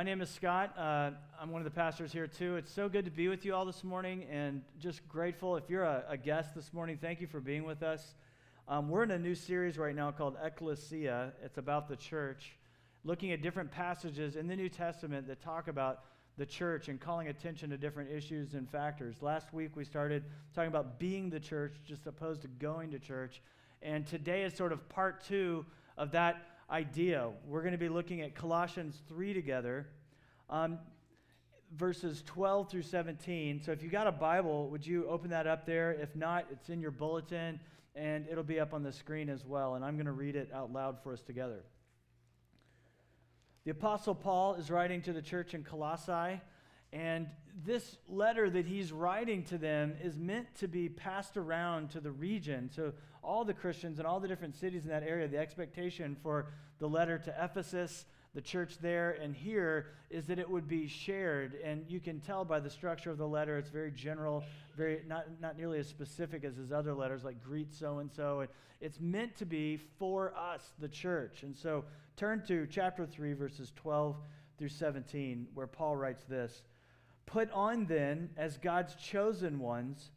My name is Scott. Uh, I'm one of the pastors here too. It's so good to be with you all this morning and just grateful. If you're a, a guest this morning, thank you for being with us. Um, we're in a new series right now called Ecclesia. It's about the church, looking at different passages in the New Testament that talk about the church and calling attention to different issues and factors. Last week we started talking about being the church, just opposed to going to church. And today is sort of part two of that idea. We're going to be looking at Colossians 3 together, um, verses 12 through 17. So if you got a Bible, would you open that up there? If not, it's in your bulletin and it'll be up on the screen as well. And I'm going to read it out loud for us together. The Apostle Paul is writing to the church in Colossae. And this letter that he's writing to them is meant to be passed around to the region. So, all the Christians in all the different cities in that area, the expectation for the letter to Ephesus, the church there, and here is that it would be shared. And you can tell by the structure of the letter, it's very general, very not, not nearly as specific as his other letters, like greet so and so. And It's meant to be for us, the church. And so, turn to chapter 3, verses 12 through 17, where Paul writes this. Put on then, as God's chosen ones,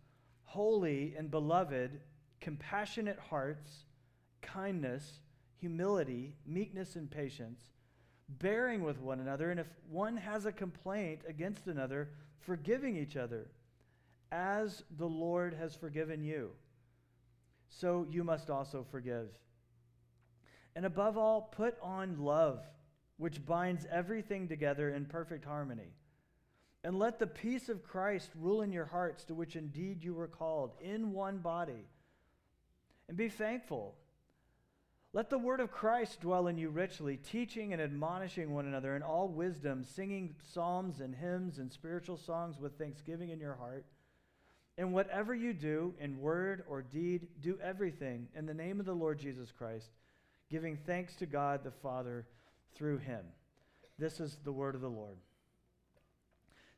holy and beloved, compassionate hearts, kindness, humility, meekness, and patience, bearing with one another, and if one has a complaint against another, forgiving each other, as the Lord has forgiven you. So you must also forgive. And above all, put on love, which binds everything together in perfect harmony. And let the peace of Christ rule in your hearts, to which indeed you were called, in one body. And be thankful. Let the word of Christ dwell in you richly, teaching and admonishing one another in all wisdom, singing psalms and hymns and spiritual songs with thanksgiving in your heart. And whatever you do, in word or deed, do everything in the name of the Lord Jesus Christ, giving thanks to God the Father through him. This is the word of the Lord.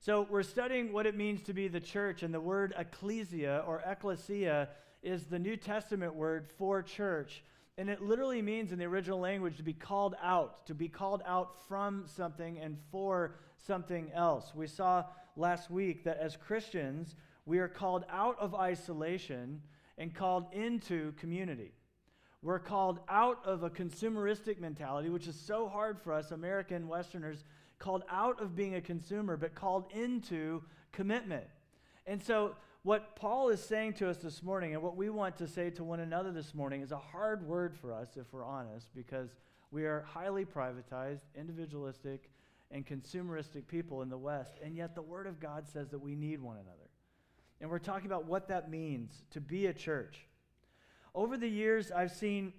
So, we're studying what it means to be the church, and the word ecclesia or ecclesia is the New Testament word for church. And it literally means in the original language to be called out, to be called out from something and for something else. We saw last week that as Christians, we are called out of isolation and called into community. We're called out of a consumeristic mentality, which is so hard for us, American Westerners, called out of being a consumer, but called into commitment. And so, what Paul is saying to us this morning, and what we want to say to one another this morning, is a hard word for us, if we're honest, because we are highly privatized, individualistic, and consumeristic people in the West. And yet, the Word of God says that we need one another. And we're talking about what that means to be a church. Over the years, I've seen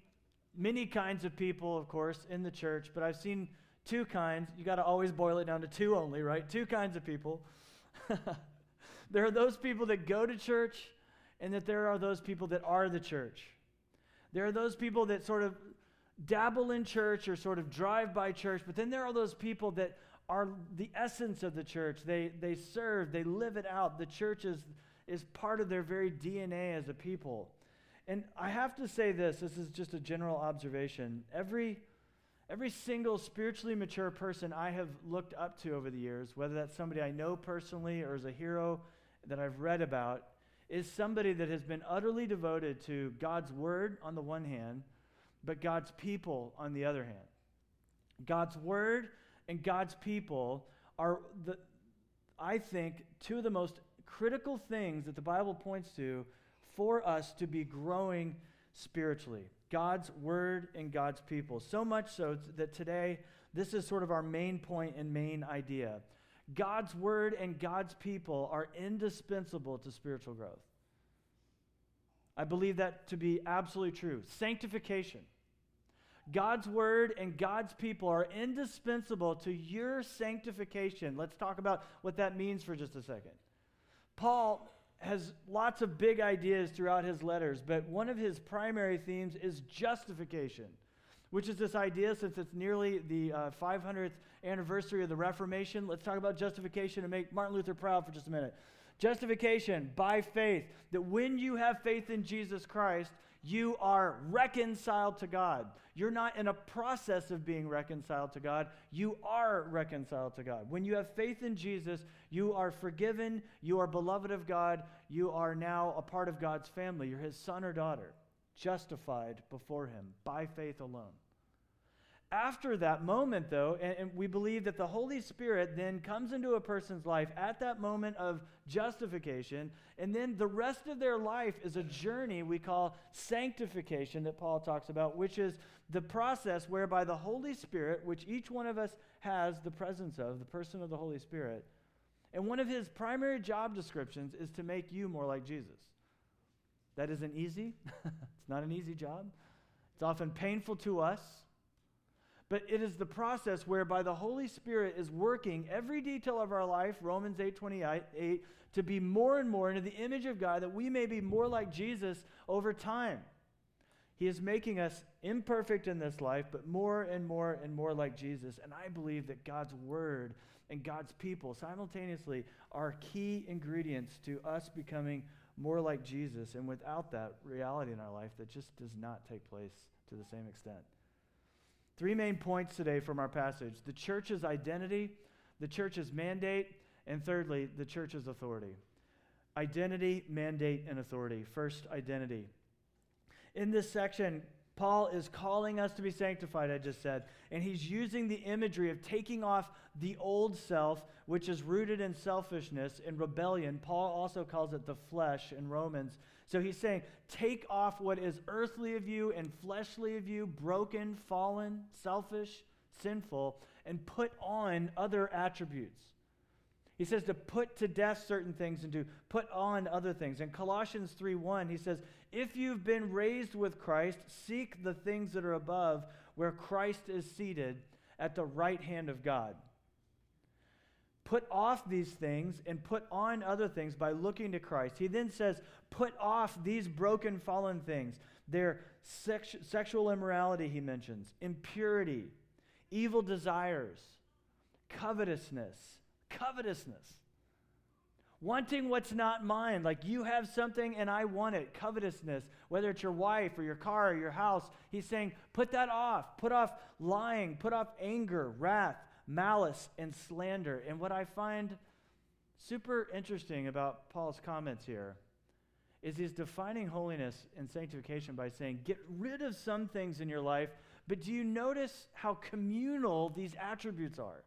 many kinds of people, of course, in the church, but I've seen two kinds. You got to always boil it down to two only, right? Two kinds of people. there are those people that go to church, and that there are those people that are the church. There are those people that sort of dabble in church or sort of drive by church, but then there are those people that are the essence of the church. They, they serve, they live it out. The church is, is part of their very DNA as a people. And I have to say this this is just a general observation. Every Every single spiritually mature person I have looked up to over the years, whether that's somebody I know personally or as a hero that I've read about, is somebody that has been utterly devoted to God's word on the one hand, but God's people on the other hand. God's word and God's people are, the, I think, two of the most critical things that the Bible points to for us to be growing spiritually. God's word and God's people. So much so that today, this is sort of our main point and main idea. God's word and God's people are indispensable to spiritual growth. I believe that to be absolutely true. Sanctification. God's word and God's people are indispensable to your sanctification. Let's talk about what that means for just a second. Paul has lots of big ideas throughout his letters, but one of his primary themes is justification, which is this idea since it's nearly the uh, 500th anniversary of the Reformation. Let's talk about justification and make Martin Luther proud for just a minute. Justification by faith, that when you have faith in Jesus Christ, You are reconciled to God. You're not in a process of being reconciled to God. You are reconciled to God. When you have faith in Jesus, you are forgiven. You are beloved of God. You are now a part of God's family. You're his son or daughter, justified before him by faith alone. After that moment, though, and, and, we believe that the Holy Spirit then comes into a person's life at that moment of justification, and then the rest of their life is a journey we call sanctification that Paul talks about, which is the process whereby the Holy Spirit, which each one of us has the presence of, the person of the Holy Spirit, and one of his primary job descriptions is to make you more like Jesus. That isn't easy, it's not an easy job, it's often painful to us. But it is the process whereby the Holy Spirit is working every detail of our life, Romans 8 28, to be more and more into the image of God, that we may be more like Jesus over time. He is making us imperfect in this life, but more and more and more like Jesus. And I believe that God's word and God's people simultaneously are key ingredients to us becoming more like Jesus. And without that reality in our life, that just does not take place to the same extent. Three main points today from our passage the church's identity, the church's mandate, and thirdly, the church's authority. Identity, mandate, and authority. First, identity. In this section, Paul is calling us to be sanctified, I just said, and he's using the imagery of taking off the old self, which is rooted in selfishness and rebellion. Paul also calls it the flesh in Romans. So he's saying, take off what is earthly of you and fleshly of you, broken, fallen, selfish, sinful, and put on other attributes. He says to put to death certain things and to put on other things. In Colossians 3:1, he says, "If you've been raised with Christ, seek the things that are above, where Christ is seated at the right hand of God." Put off these things and put on other things by looking to Christ. He then says, Put off these broken, fallen things. Their sex- sexual immorality, he mentions, impurity, evil desires, covetousness. Covetousness. Wanting what's not mine, like you have something and I want it. Covetousness, whether it's your wife or your car or your house, he's saying, put that off. Put off lying, put off anger, wrath, malice, and slander. And what I find super interesting about Paul's comments here is he's defining holiness and sanctification by saying, get rid of some things in your life, but do you notice how communal these attributes are?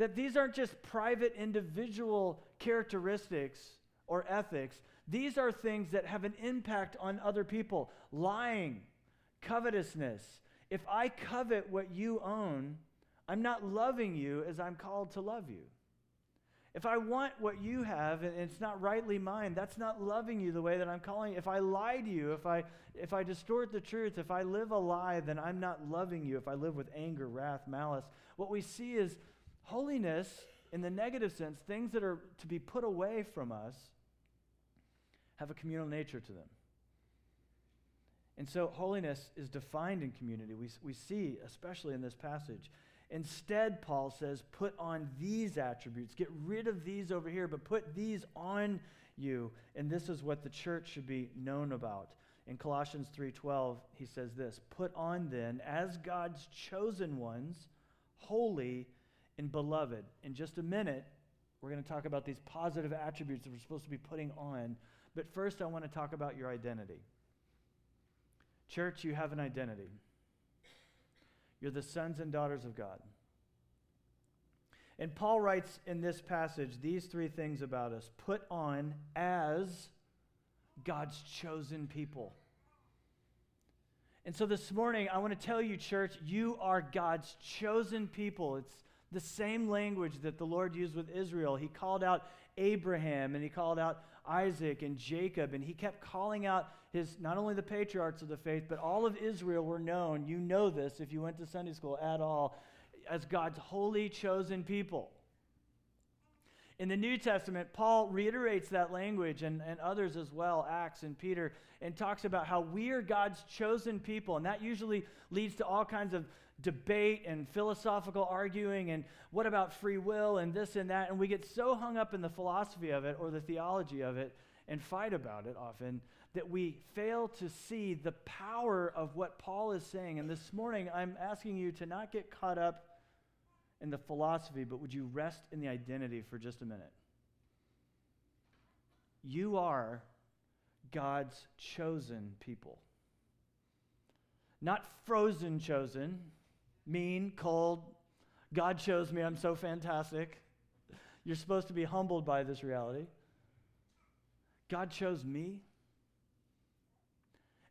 That these aren't just private individual characteristics or ethics, these are things that have an impact on other people. Lying, covetousness. If I covet what you own, I'm not loving you as I'm called to love you. If I want what you have and it's not rightly mine, that's not loving you the way that I'm calling. If I lie to you, if I if I distort the truth, if I live a lie, then I'm not loving you. If I live with anger, wrath, malice, what we see is holiness in the negative sense, things that are to be put away from us have a communal nature to them. And so holiness is defined in community. We, we see, especially in this passage. Instead, Paul says, put on these attributes. Get rid of these over here, but put these on you. And this is what the church should be known about. In Colossians 3:12, he says this, "Put on then as God's chosen ones, holy and beloved." In just a minute, we're going to talk about these positive attributes that we're supposed to be putting on. But first, I want to talk about your identity. Church, you have an identity. You're the sons and daughters of God. And Paul writes in this passage these three things about us put on as God's chosen people. And so this morning, I want to tell you, church, you are God's chosen people. It's the same language that the Lord used with Israel. He called out Abraham and he called out Isaac and Jacob, and he kept calling out his not only the patriarchs of the faith, but all of Israel were known. You know this if you went to Sunday school at all, as God's holy chosen people. In the New Testament, Paul reiterates that language and, and others as well, Acts and Peter, and talks about how we are God's chosen people. And that usually leads to all kinds of debate and philosophical arguing and what about free will and this and that. And we get so hung up in the philosophy of it or the theology of it and fight about it often. that we fail to see the power of what Paul is saying. And this morning, I'm asking you to not get caught up in the philosophy, but would you rest in the identity for just a minute? You are God's chosen people. Not frozen chosen, mean, cold. God chose me, I'm so fantastic. You're supposed to be humbled by this reality. God chose me.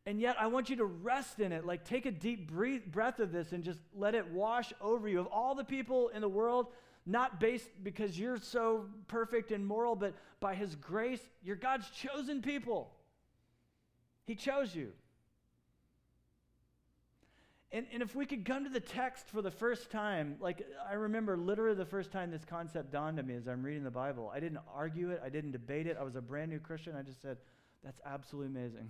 And yet, I want you to rest in it. Like, take a deep breath, breath of this and just let it wash over you. Of all the people in the world, not based because you're so perfect and moral, but by His grace, you're God's chosen people. He chose you. And, and if we could come to the text for the first time, like I remember literally the first time this concept dawned on me as I'm reading the Bible, I didn't argue it, I didn't debate it. I was a brand new Christian. I just said, that's absolutely amazing.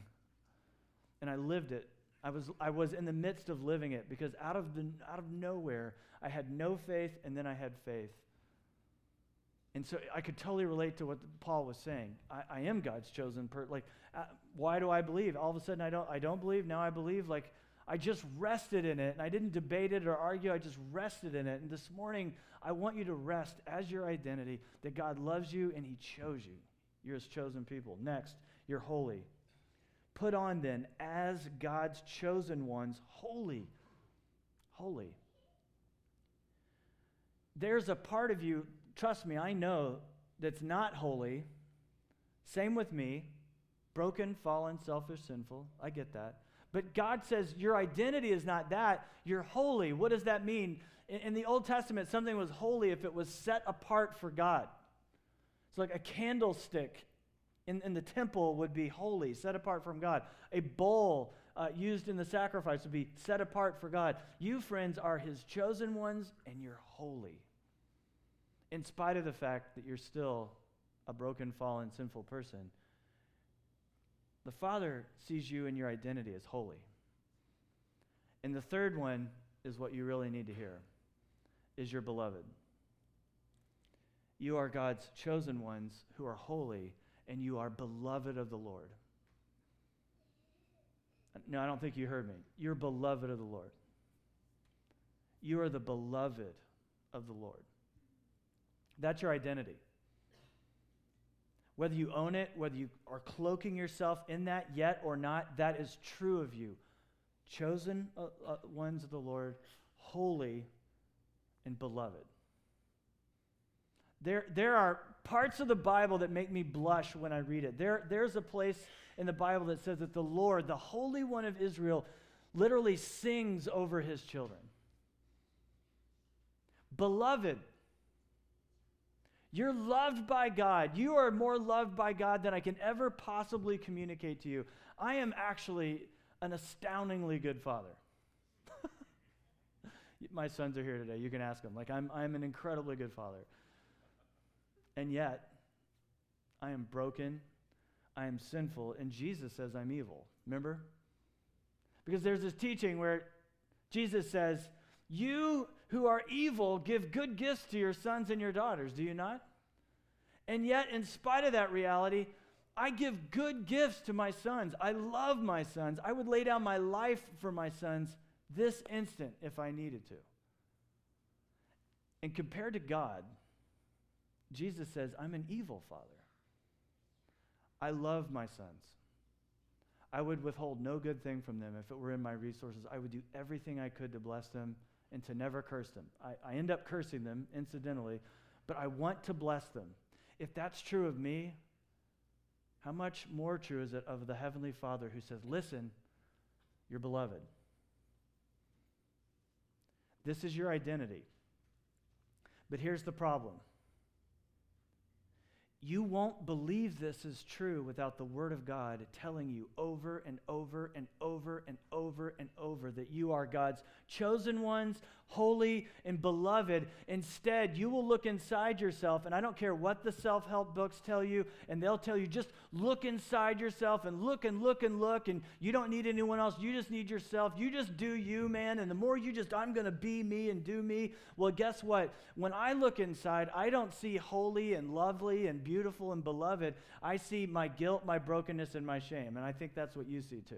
And I lived it. I was, I was in the midst of living it because out of, the, out of nowhere, I had no faith and then I had faith. And so I could totally relate to what Paul was saying. I, I am God's chosen person. Like, uh, why do I believe? All of a sudden, I don't, I don't believe. Now I believe. Like, I just rested in it and I didn't debate it or argue. I just rested in it. And this morning, I want you to rest as your identity that God loves you and He chose you. You're His chosen people. Next, you're holy. Put on then, as God's chosen ones, holy. Holy. There's a part of you, trust me, I know, that's not holy. Same with me. Broken, fallen, selfish, sinful. I get that. But God says your identity is not that. You're holy. What does that mean? In, in, the Old Testament, something was holy if it was set apart for God. It's like a candlestick in, in the temple would be holy, set apart from God. A bowl uh, used in the sacrifice would be set apart for God. You, friends, are His chosen ones, and you're holy. In spite of the fact that you're still a broken, fallen, sinful person the Father sees you and your identity as holy. And the third one is what you really need to hear is your beloved. You are God's chosen ones who are holy, and you are beloved of the Lord. No, I don't think you heard me. You're beloved of the Lord. You are the beloved of the Lord. That's your identity. Whether you own it, whether you are cloaking yourself in that yet or not, that is true of you. Chosen uh, uh, ones of the Lord, holy and beloved. There, there are parts of the Bible that make me blush when I read it. There, there's a place in the Bible that says that the Lord, the Holy One of Israel, literally sings over his children. Beloved, you're loved by God. You are more loved by God than I can ever possibly communicate to you. I am actually an astoundingly good father. My sons are here today. You can ask them. Like, I'm, I'm an incredibly good father. And yet, I am broken. I am sinful. And Jesus says I'm evil. Remember? Because there's this teaching where Jesus says, You who are evil give good gifts to your sons and your daughters, do you not? And yet, in spite of that reality, I give good gifts to my sons. I love my sons. I would lay down my life for my sons this instant if I needed to. And compared to God, Jesus says, I'm an evil father. I love my sons. I would withhold no good thing from them if it were in my resources. I would do everything I could to bless them and to never curse them. I, I end up cursing them, incidentally, but I want to bless them. If that's true of me, how much more true is it of the Heavenly Father who says, Listen, you're beloved. This is your identity. But here's the problem you won't believe this is true without the Word of God telling you over and over and over and over and over that you are God's chosen ones, holy and beloved. Instead, you will look inside yourself, and I don't care what the self help books tell you, and they'll tell you just look inside yourself and look and look and look, and you don't need anyone else. You just need yourself. You just do you, man. And the more you just, I'm going to be me and do me. Well, guess what? When I look inside, I don't see holy and lovely and beautiful and beloved, I see my guilt, my brokenness, and my shame. And I think that's what you see too.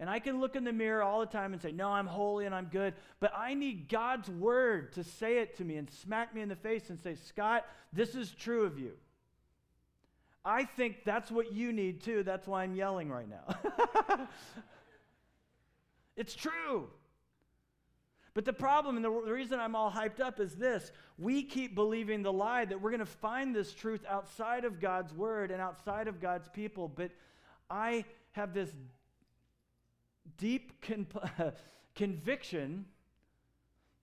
And I can look in the mirror all the time and say, No, I'm holy and I'm good. But I need God's word to say it to me and smack me in the face and say, Scott, this is true of you. I think that's what you need too. That's why I'm yelling right now. it's true. But the problem and the, reason I'm all hyped up is this we keep believing the lie that we're going to find this truth outside of God's word and outside of God's people. But I have this deep con- conviction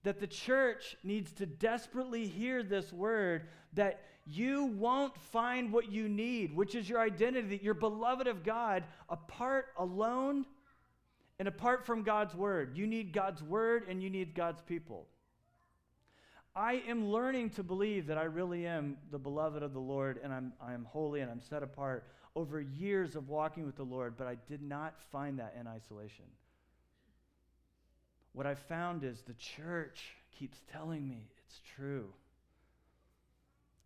that the church needs to desperately hear this word that you won't find what you need, which is your identity, that you're beloved of God, apart alone and apart from God's word. You need God's word and you need God's people. I am learning to believe that I really am the beloved of the Lord and I'm, I'm holy and I'm set apart over years of walking with the Lord, but I did not find that in isolation. What I found is the church keeps telling me it's true.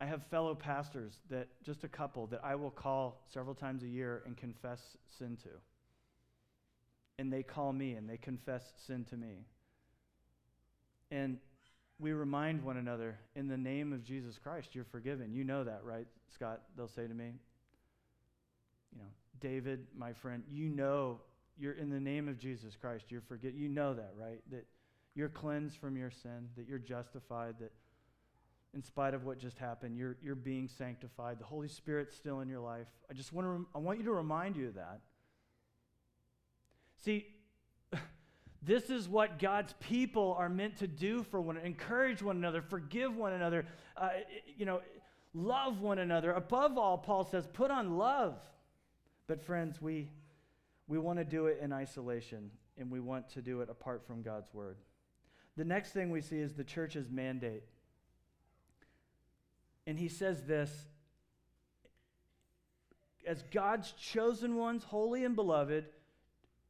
I have fellow pastors that, just a couple, that I will call several times a year and confess sin to. And they call me and they confess sin to me. And we remind one another, in the name of Jesus Christ, you're forgiven. You know that, right, Scott? They'll say to me. You know, David, my friend, you know you're in the name of Jesus Christ. You're forget. You know that, right? That you're cleansed from your sin, that you're justified, that in spite of what just happened, you're, you're being sanctified. The Holy Spirit's still in your life. I just want to, rem- I want you to remind you of that. See, this is what God's people are meant to do for one another encourage one another, forgive one another, uh, you know, love one another. Above all, Paul says, put on love. But friends, we we want to do it in isolation and we want to do it apart from God's word. The next thing we see is the church's mandate. And he says this as God's chosen ones, holy and beloved,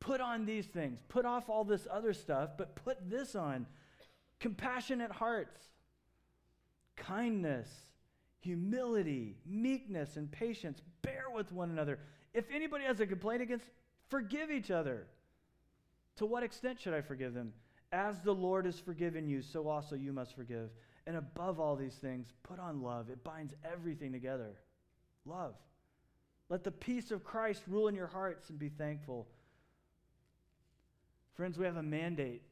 put on these things. Put off all this other stuff, but put this on compassionate hearts, kindness, humility, meekness, and patience. Bear with one another. If anybody has a complaint against, forgive each other. To what extent should I forgive them? As the Lord has forgiven you, so also you must forgive. And above all these things, put on love. It binds everything together. Love. Let the peace of Christ rule in your hearts and be thankful. Friends, we have a mandate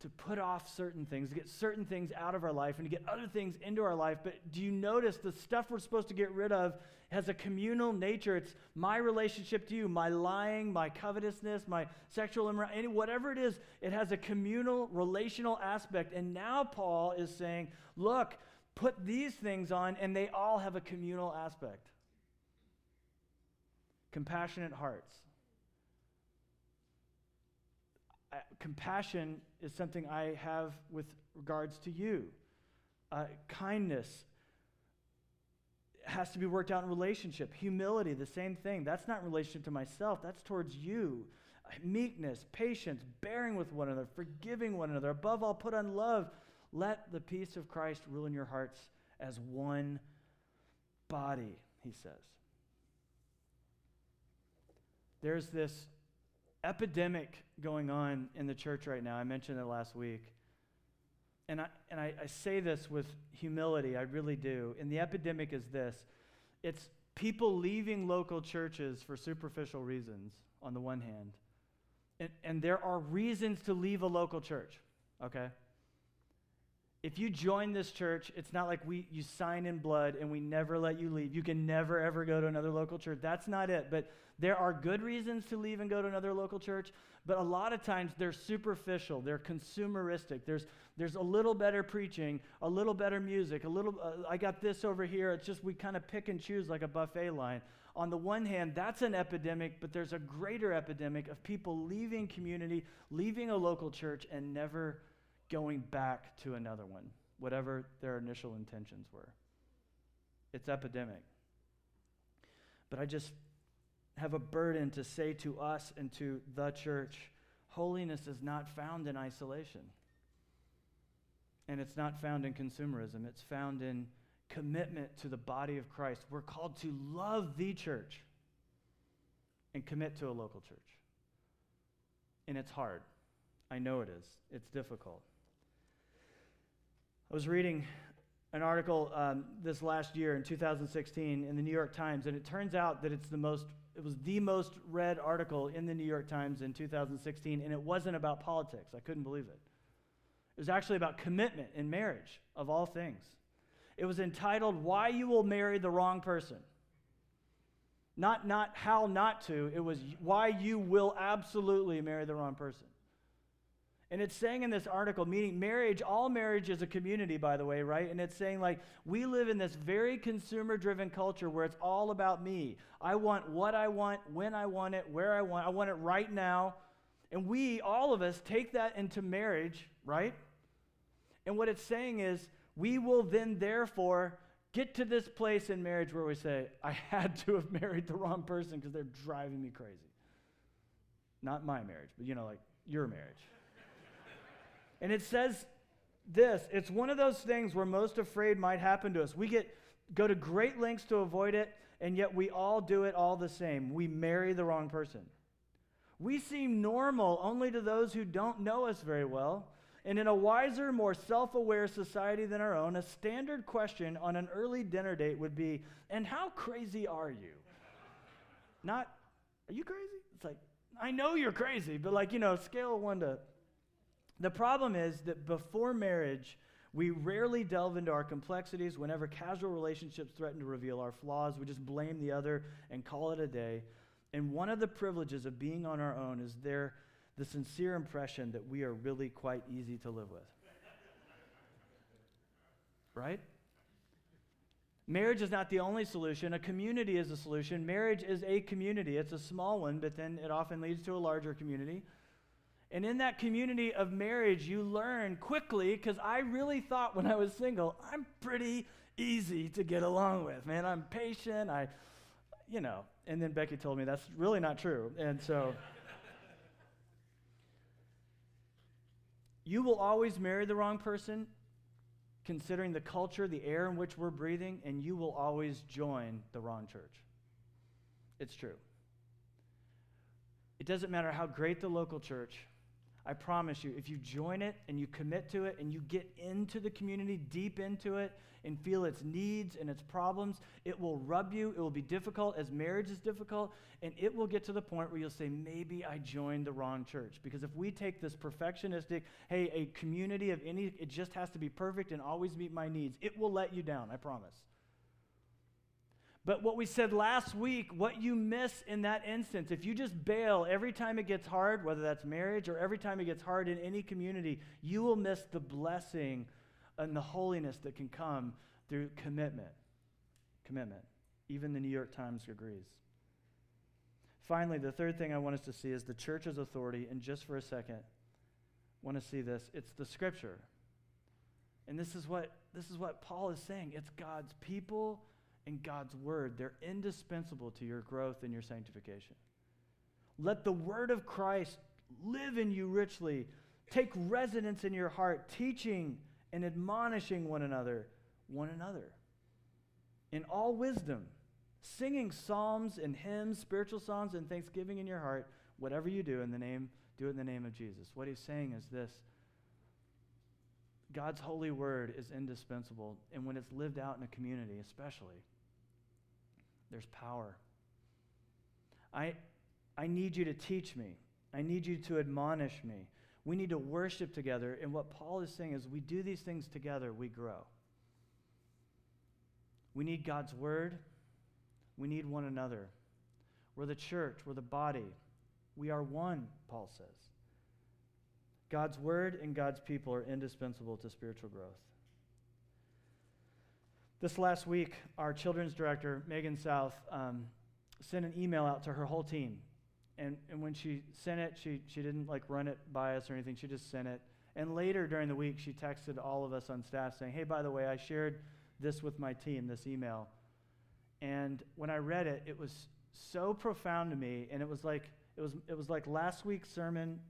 to put off certain things, to get certain things out of our life, and to get other things into our life. But do you notice the stuff we're supposed to get rid of has a communal nature? It's my relationship to you, my lying, my covetousness, my sexual immorality, whatever it is, it has a communal, relational aspect. And now Paul is saying, look, put these things on, and they all have a communal aspect. Compassionate hearts compassion is something I have with regards to you. Uh, kindness has to be worked out in relationship. Humility, the same thing. That's not relationship to myself, that's towards you. Meekness, patience, bearing with one another, forgiving one another. Above all, put on love. Let the peace of Christ rule in your hearts as one body, he says. There's this epidemic going on in the church right now. I mentioned it last week. And I, and I, I say this with humility, I really do. And the epidemic is this it's people leaving local churches for superficial reasons, on the one hand. And, and there are reasons to leave a local church, okay? If you join this church, it's not like we you sign in blood and we never let you leave. You can never ever go to another local church. That's not it. But there are good reasons to leave and go to another local church, but a lot of times they're superficial, they're consumeristic. There's, there's a little better preaching, a little better music, a little, uh, I got this over here. It's just we kind of pick and choose like a buffet line. On the one hand, that's an epidemic, but there's a greater epidemic of people leaving community, leaving a local church, and never going back to another one, whatever their initial intentions were. It's epidemic. But I just have a burden to say to us and to the church holiness is not found in isolation. And it's not found in consumerism, it's found in commitment to the body of Christ. We're called to love the church and commit to a local church. And it's hard. I know it is. It's difficult. I was reading an article um, this last year in 2016 in the New York Times, and it turns out that it's the most it was the most read article in the New York Times in 2016, and it wasn't about politics. I couldn't believe it. It was actually about commitment in marriage, of all things. It was entitled Why You Will Marry the Wrong Person. Not, not how not to, it was why you will absolutely marry the wrong person. And it's saying in this article, meaning marriage, all marriage is a community, by the way, right? And it's saying, like, we live in this very consumer driven culture where it's all about me. I want what I want, when I want it, where I want I want it right now. And we, all of us, take that into marriage, right? And what it's saying is, we will then, therefore, get to this place in marriage where we say, I had to have married the wrong person because they're driving me crazy. Not my marriage, but you know, like your marriage. And it says this it's one of those things we're most afraid might happen to us. We get go to great lengths to avoid it, and yet we all do it all the same. We marry the wrong person. We seem normal only to those who don't know us very well. And in a wiser, more self aware society than our own, a standard question on an early dinner date would be, And how crazy are you? Not, Are you crazy? It's like, I know you're crazy, but like, you know, scale one to. The problem is that before marriage, we rarely delve into our complexities. Whenever casual relationships threaten to reveal our flaws, we just blame the other and call it a day. And one of the privileges of being on our own is there the sincere impression that we are really quite easy to live with. right? Marriage is not the only solution. A community is a solution. Marriage is a community. It's a small one, but then it often leads to a larger community. And in that community of marriage, you learn quickly, because I really thought when I was single, I'm pretty easy to get along with, man. I'm patient. I, you know. And then Becky told me that's really not true. And so. You will always marry the wrong person, considering the culture, the air in which we're breathing, and you will always join the wrong church. It's true. It doesn't matter how great the local church, I promise you, if you join it and you commit to it and you get into the community, deep into it, and feel its needs and its problems, it will rub you. It will be difficult as marriage is difficult. And it will get to the point where you'll say, maybe I joined the wrong church. Because if we take this perfectionistic, hey, a community of any, it just has to be perfect and always meet my needs, it will let you down, I promise. But what we said last week, what you miss in that instance, if you just bail every time it gets hard, whether that's marriage or every time it gets hard in any community, you will miss the blessing and the holiness that can come through commitment. Commitment. Even the New York Times agrees. Finally, the third thing I want us to see is the church's authority. And just for a second, want to see this. It's the scripture. And this is what this is what Paul is saying. It's God's people and God's word. They're indispensable to your growth and your sanctification. Let the word of Christ live in you richly. Take residence in your heart, teaching and admonishing one another, one another in all wisdom, singing psalms and hymns, spiritual songs and thanksgiving in your heart, whatever you do in the name, do it in the name of Jesus. What he's saying is this God's holy word is indispensable, and when it's lived out in a community, especially, there's power. I, I need you to teach me. I need you to admonish me. We need to worship together. And what Paul is saying is we do these things together, we grow. We need God's word. We need one another. We're the church, we're the body. We are one, Paul says. God's word and God's people are indispensable to spiritual growth. This last week, our children's director, Megan South, um, sent an email out to her whole team and, and when she sent it, she, she didn't like run it by us or anything. She just sent it. And later during the week, she texted all of us on staff saying, Hey, by the way, I shared this with my team, this email. And when I read it, it was so profound to me. And it was like, it was, it was like last week's sermon,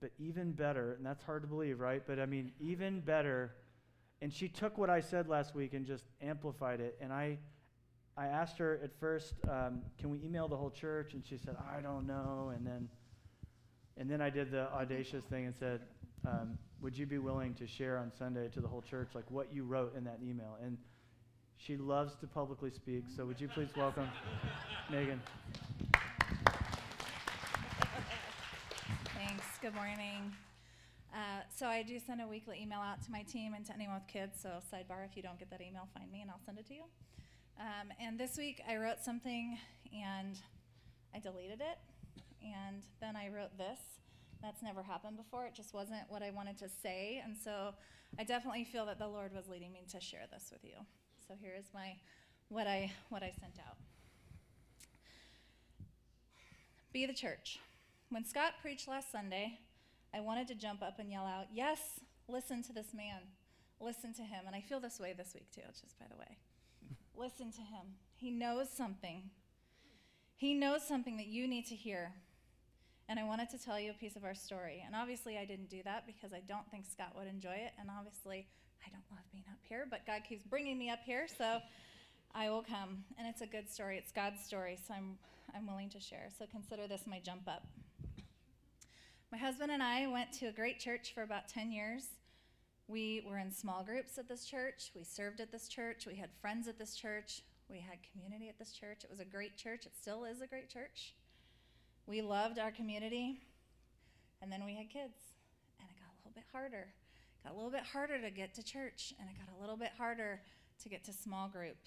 but even better. And that's hard to believe, right? But I mean, even better and she took what I said last week and just amplified it. And I, I asked her at first, um, "Can we email the whole church?" And she said, "I don't know." And then, and then I did the audacious thing and said, um, "Would you be willing to share on Sunday to the whole church like what you wrote in that email?" And she loves to publicly speak, so would you please welcome Megan? Thanks. Good morning. Uh, so I do send a weekly email out to my team and to anyone with kids. So sidebar, if you don't get that email, find me and I'll send it to you. Um, and this week I wrote something and I deleted it, and then I wrote this. That's never happened before. It just wasn't what I wanted to say, and so I definitely feel that the Lord was leading me to share this with you. So here is my what I what I sent out. Be the church. When Scott preached last Sunday, I wanted to jump up and yell out, Yes, listen to this man. Listen to him. And I feel this way this week too, just by the way. listen to him. He knows something. He knows something that you need to hear. And I wanted to tell you a piece of our story. And obviously, I didn't do that because I don't think Scott would enjoy it. And obviously, I don't love being up here, but God keeps bringing me up here, so I will come. And it's a good story. It's God's story, so I'm, I'm willing to share. So consider this my jump up. My husband and I went to a great church for about 10 years. We were in small groups at this church. We served at this church. We had friends at this church. We had community at this church. It was a great church. It still is a great church. We loved our community. And then we had kids. And it got a little bit harder. It got a little bit harder to get to church. And it got a little bit harder to get to small group.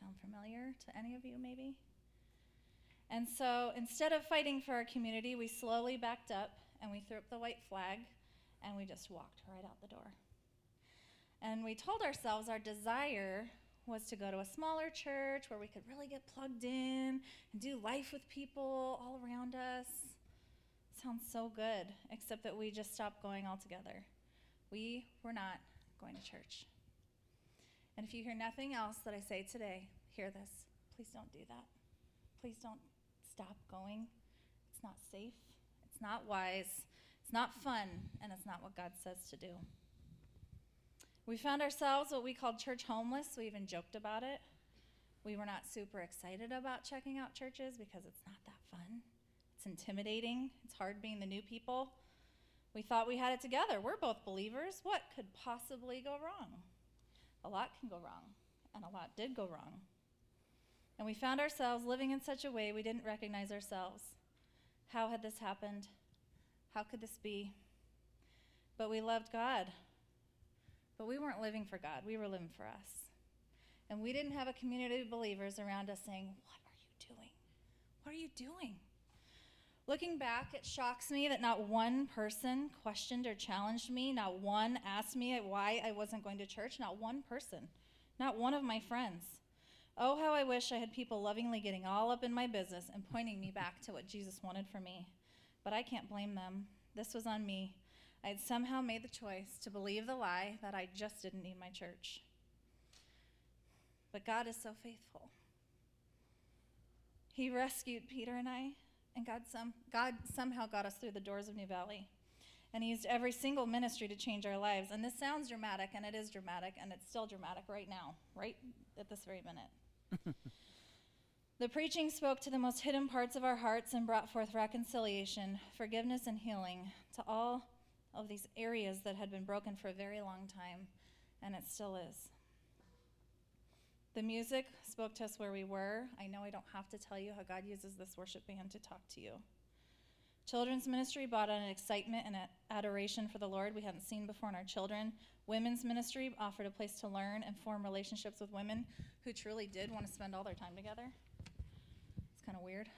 Sound familiar to any of you, maybe? And so instead of fighting for our community, we slowly backed up and we threw up the white flag and we just walked right out the door. And we told ourselves our desire was to go to a smaller church where we could really get plugged in and do life with people all around us. Sounds so good, except that we just stopped going altogether. We were not going to church. And if you hear nothing else that I say today, hear this. Please don't do that. Please don't stop going. It's not safe, it's not wise, it's not fun, and it's not what God says to do. We found ourselves what we called church homeless. We even joked about it. We were not super excited about checking out churches because it's not that fun. It's intimidating. It's hard being the new people. We thought we had it together. We're both believers. What could possibly go wrong? A lot can go wrong, and a lot did go wrong. And we found ourselves living in such a way we didn't recognize ourselves. How had this happened? How could this be? But we loved God. But we weren't living for God, we were living for us. And we didn't have a community of believers around us saying, What are you doing? What are you doing? Looking back, it shocks me that not one person questioned or challenged me, not one asked me why I wasn't going to church, not one person, not one of my friends. Oh, how I wish I had people lovingly getting all up in my business and pointing me back to what Jesus wanted for me. But I can't blame them. This was on me. I had somehow made the choice to believe the lie that I just didn't need my church. But God is so faithful. He rescued Peter and I, and God, some, God somehow got us through the doors of New Valley. And He used every single ministry to change our lives. And this sounds dramatic, and it is dramatic, and it's still dramatic right now, right at this very minute. The preaching spoke to the most hidden parts of our hearts and brought forth reconciliation, forgiveness, and healing to all of these areas that had been broken for a very long time, and it still is. The music spoke to us where we were. I know I don't have to tell you how God uses this worship band to talk to you. Children's ministry brought on an excitement and adoration for the Lord we hadn't seen before in our children. Women's ministry offered a place to learn and form relationships with women who truly did want to spend all their time together. It's kind of weird.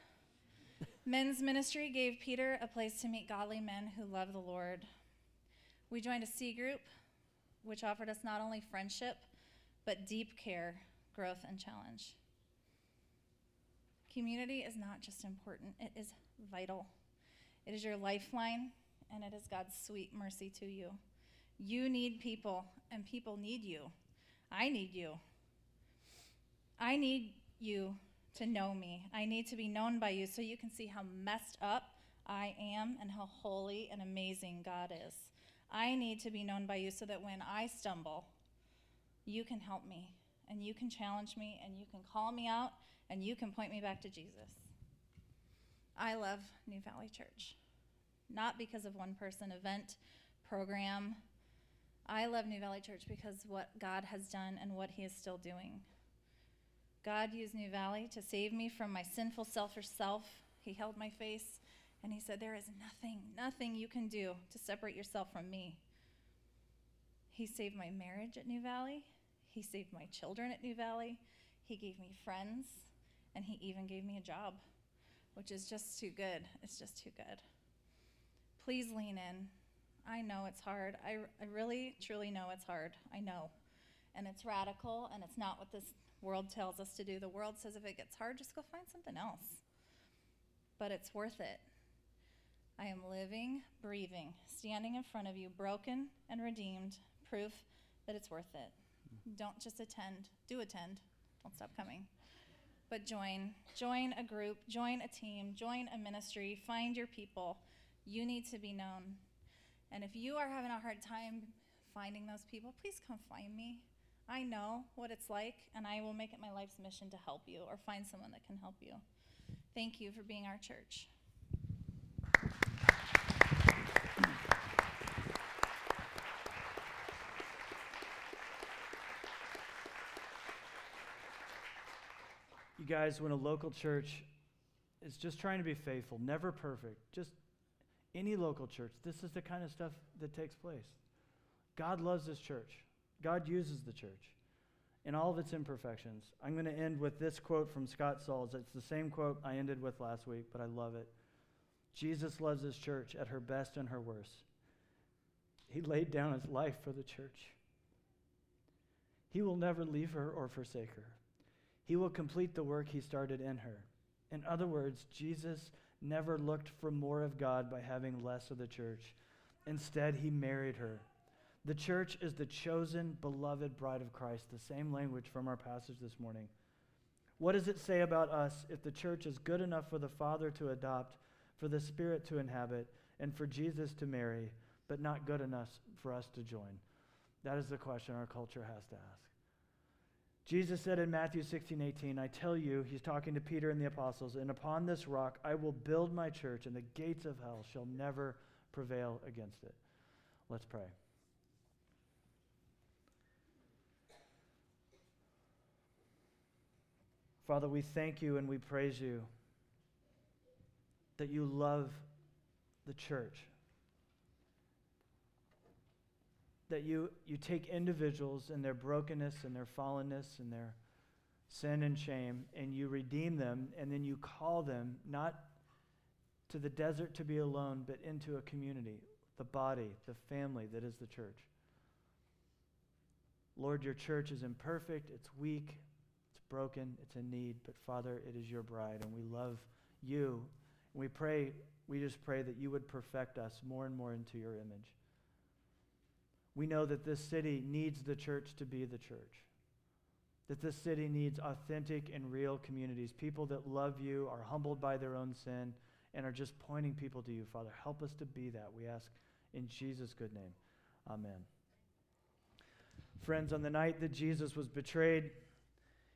Men's ministry gave Peter a place to meet godly men who love the Lord. We joined a C group, which offered us not only friendship, but deep care, growth, and challenge. Community is not just important, it is vital. It is your lifeline, and it is God's sweet mercy to you. You need people, and people need you. I need you. I need you to know me. I need to be known by you so you can see how messed up I am and how holy and amazing God is. I need to be known by you so that when I stumble, you can help me, and you can challenge me, and you can call me out, and you can point me back to Jesus. I love New Valley Church, not because of one person, event, program. I love New Valley Church because what God has done and what He is still doing. God used New Valley to save me from my sinful, selfish self. He held my face and He said, There is nothing, nothing you can do to separate yourself from me. He saved my marriage at New Valley. He saved my children at New Valley. He gave me friends. And He even gave me a job, which is just too good. It's just too good. Please lean in. I know it's hard. I, I really, truly know it's hard. I know. And it's radical, and it's not what this world tells us to do. The world says if it gets hard, just go find something else. But it's worth it. I am living, breathing, standing in front of you, broken and redeemed, proof that it's worth it. Don't just attend, do attend. Don't stop coming. But join. Join a group, join a team, join a ministry, find your people. You need to be known. And if you are having a hard time finding those people, please come find me. I know what it's like, and I will make it my life's mission to help you or find someone that can help you. Thank you for being our church. You guys, when a local church is just trying to be faithful, never perfect, just any local church, this is the kind of stuff that takes place. God loves this church. God uses the church in all of its imperfections. I'm going to end with this quote from Scott Sauls. It's the same quote I ended with last week, but I love it. Jesus loves his church at her best and her worst. He laid down his life for the church. He will never leave her or forsake her. He will complete the work he started in her. In other words, Jesus never looked for more of God by having less of the church. Instead, he married her. The church is the chosen, beloved bride of Christ, the same language from our passage this morning. What does it say about us if the church is good enough for the Father to adopt, for the Spirit to inhabit, and for Jesus to marry, but not good enough for us to join? That is the question our culture has to ask. Jesus said in Matthew 16, 18, I tell you, he's talking to Peter and the apostles, and upon this rock I will build my church, and the gates of hell shall never prevail against it. Let's pray. Father, we thank you and we praise you that you love the church. That you, you take individuals and their brokenness and their fallenness and their sin and shame and you redeem them and then you call them not to the desert to be alone, but into a community, the body, the family that is the church. Lord, your church is imperfect, it's weak, it's broken, it's in need, but Father, it is your bride, and we love you. And we pray, we just pray that you would perfect us more and more into your image. We know that this city needs the church to be the church. That this city needs authentic and real communities, people that love you, are humbled by their own sin, and are just pointing people to you. Father, help us to be that. We ask in Jesus' good name. Amen. Friends, on the night that Jesus was betrayed,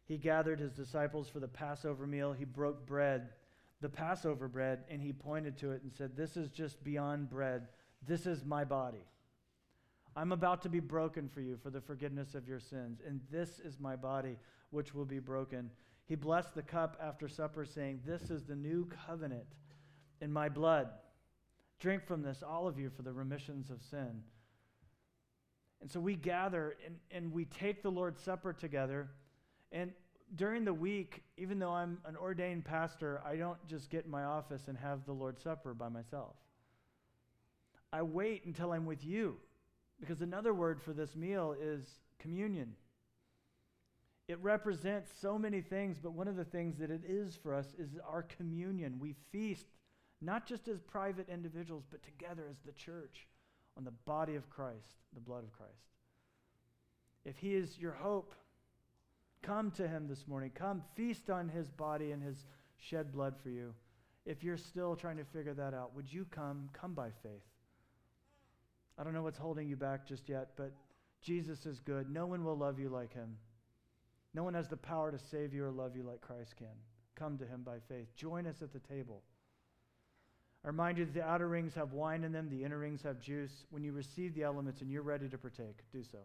he gathered his disciples for the Passover meal. He broke bread, the Passover bread, and he pointed to it and said, This is just beyond bread. This is my body. I'm about to be broken for you for the forgiveness of your sins, and this is my body which will be broken. He blessed the cup after supper, saying, This is the new covenant in my blood. Drink from this, all of you, for the remissions of sin. And so we gather and, and we take the Lord's Supper together. And during the week, even though I'm an ordained pastor, I don't just get in my office and have the Lord's Supper by myself. I wait until I'm with you because another word for this meal is communion. It represents so many things, but one of the things that it is for us is our communion. We feast not just as private individuals, but together as the church on the body of Christ, the blood of Christ. If He is your hope, Come to him this morning. Come feast on his body and his shed blood for you. If you're still trying to figure that out, would you come? Come by faith. I don't know what's holding you back just yet, but Jesus is good. No one will love you like him. No one has the power to save you or love you like Christ can. Come to him by faith. Join us at the table. I remind you that the outer rings have wine in them, the inner rings have juice. When you receive the elements and you're ready to partake, do so.